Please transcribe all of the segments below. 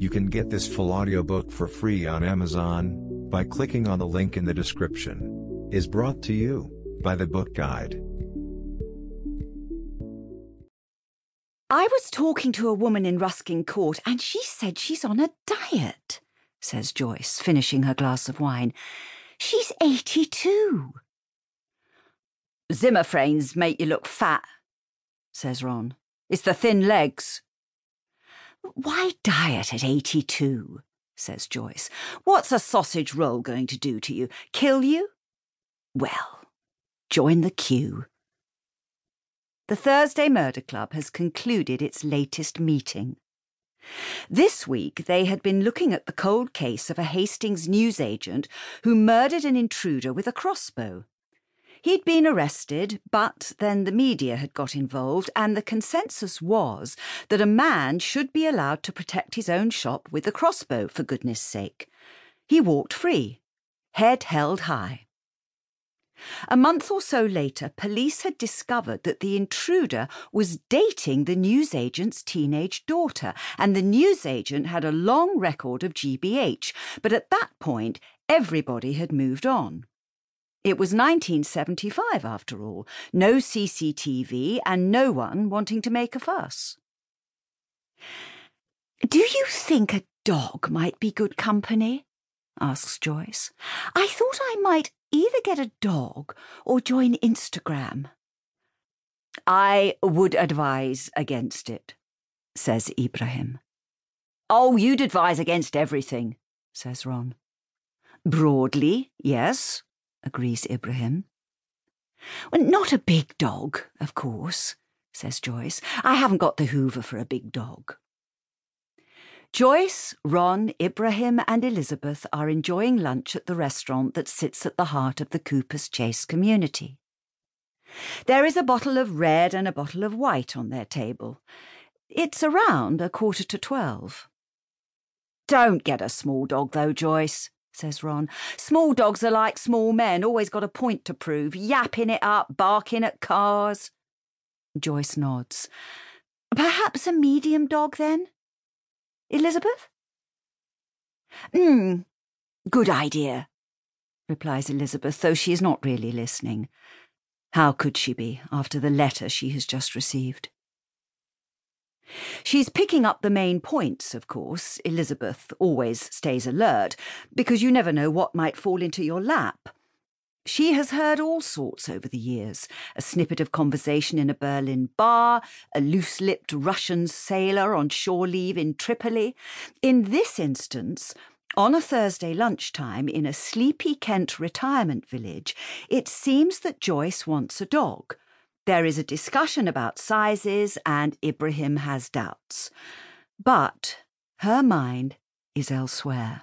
You can get this full audiobook for free on Amazon by clicking on the link in the description. Is brought to you by the Book Guide. I was talking to a woman in Ruskin Court and she said she's on a diet, says Joyce, finishing her glass of wine. She's 82. Zimmer frames make you look fat, says Ron. It's the thin legs. Why diet at 82? says Joyce. What's a sausage roll going to do to you? Kill you? Well, join the queue. The Thursday Murder Club has concluded its latest meeting. This week they had been looking at the cold case of a Hastings newsagent who murdered an intruder with a crossbow. He'd been arrested, but then the media had got involved, and the consensus was that a man should be allowed to protect his own shop with a crossbow, for goodness sake. He walked free, head held high. A month or so later, police had discovered that the intruder was dating the newsagent's teenage daughter, and the newsagent had a long record of GBH, but at that point, everybody had moved on. It was 1975, after all, no CCTV, and no one wanting to make a fuss. Do you think a dog might be good company? asks Joyce. I thought I might either get a dog or join Instagram. I would advise against it, says Ibrahim. Oh, you'd advise against everything, says Ron. Broadly, yes, agrees Ibrahim. Well, not a big dog, of course, says Joyce. I haven't got the hoover for a big dog. Joyce, Ron, Ibrahim, and Elizabeth are enjoying lunch at the restaurant that sits at the heart of the Cooper's Chase community. There is a bottle of red and a bottle of white on their table. It's around a quarter to twelve. Don't get a small dog, though, Joyce, says Ron. Small dogs are like small men, always got a point to prove, yapping it up, barking at cars. Joyce nods. Perhaps a medium dog, then? Elizabeth? Hmm, good idea, replies Elizabeth, though she is not really listening. How could she be after the letter she has just received? She's picking up the main points, of course. Elizabeth always stays alert, because you never know what might fall into your lap. She has heard all sorts over the years a snippet of conversation in a Berlin bar, a loose lipped Russian sailor on shore leave in Tripoli. In this instance, on a Thursday lunchtime in a sleepy Kent retirement village, it seems that Joyce wants a dog. There is a discussion about sizes, and Ibrahim has doubts. But her mind is elsewhere.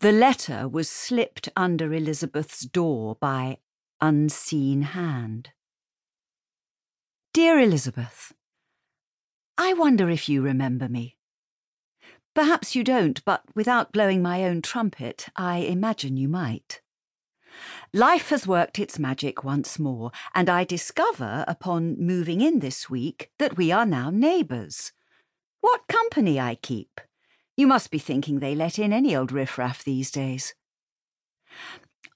The letter was slipped under Elizabeth's door by unseen hand. Dear Elizabeth, I wonder if you remember me. Perhaps you don't, but without blowing my own trumpet, I imagine you might. Life has worked its magic once more, and I discover upon moving in this week that we are now neighbours. What company I keep! You must be thinking they let in any old riffraff these days.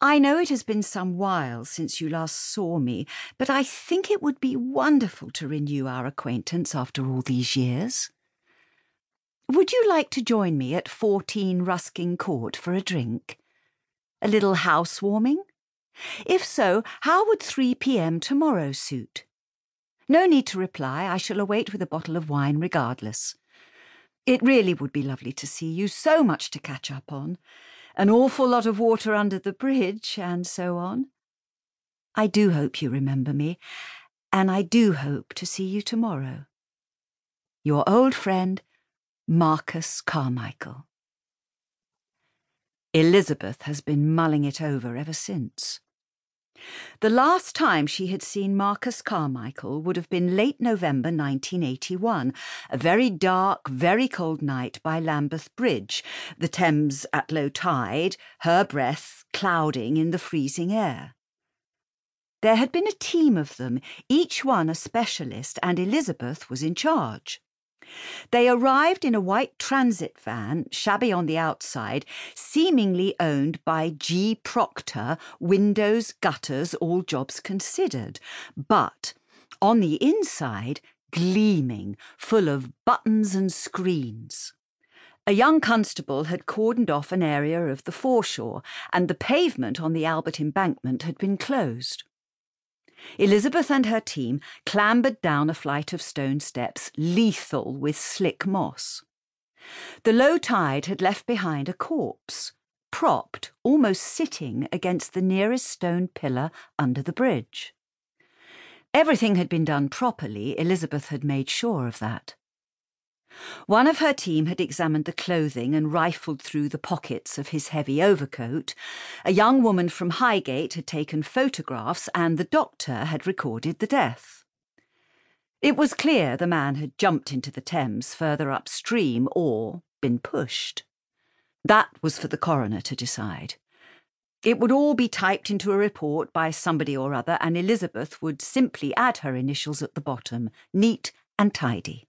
I know it has been some while since you last saw me, but I think it would be wonderful to renew our acquaintance after all these years. Would you like to join me at 14 Ruskin Court for a drink? A little housewarming? If so, how would 3 p.m. tomorrow suit? No need to reply. I shall await with a bottle of wine regardless. It really would be lovely to see you, so much to catch up on. An awful lot of water under the bridge, and so on. I do hope you remember me, and I do hope to see you tomorrow. Your old friend, Marcus Carmichael. Elizabeth has been mulling it over ever since. The last time she had seen Marcus Carmichael would have been late November 1981, a very dark, very cold night by Lambeth Bridge, the Thames at low tide, her breath clouding in the freezing air. There had been a team of them, each one a specialist, and Elizabeth was in charge. They arrived in a white transit van, shabby on the outside, seemingly owned by G. Proctor, windows, gutters, all jobs considered, but on the inside, gleaming, full of buttons and screens. A young constable had cordoned off an area of the foreshore, and the pavement on the Albert embankment had been closed. Elizabeth and her team clambered down a flight of stone steps, lethal with slick moss. The low tide had left behind a corpse, propped, almost sitting, against the nearest stone pillar under the bridge. Everything had been done properly, Elizabeth had made sure of that. One of her team had examined the clothing and rifled through the pockets of his heavy overcoat. A young woman from Highgate had taken photographs, and the doctor had recorded the death. It was clear the man had jumped into the Thames further upstream or been pushed. That was for the coroner to decide. It would all be typed into a report by somebody or other, and Elizabeth would simply add her initials at the bottom, neat and tidy.